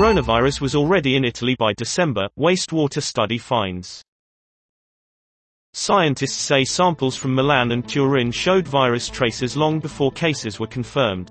coronavirus was already in Italy by December, wastewater study finds. Scientists say samples from Milan and Turin showed virus traces long before cases were confirmed.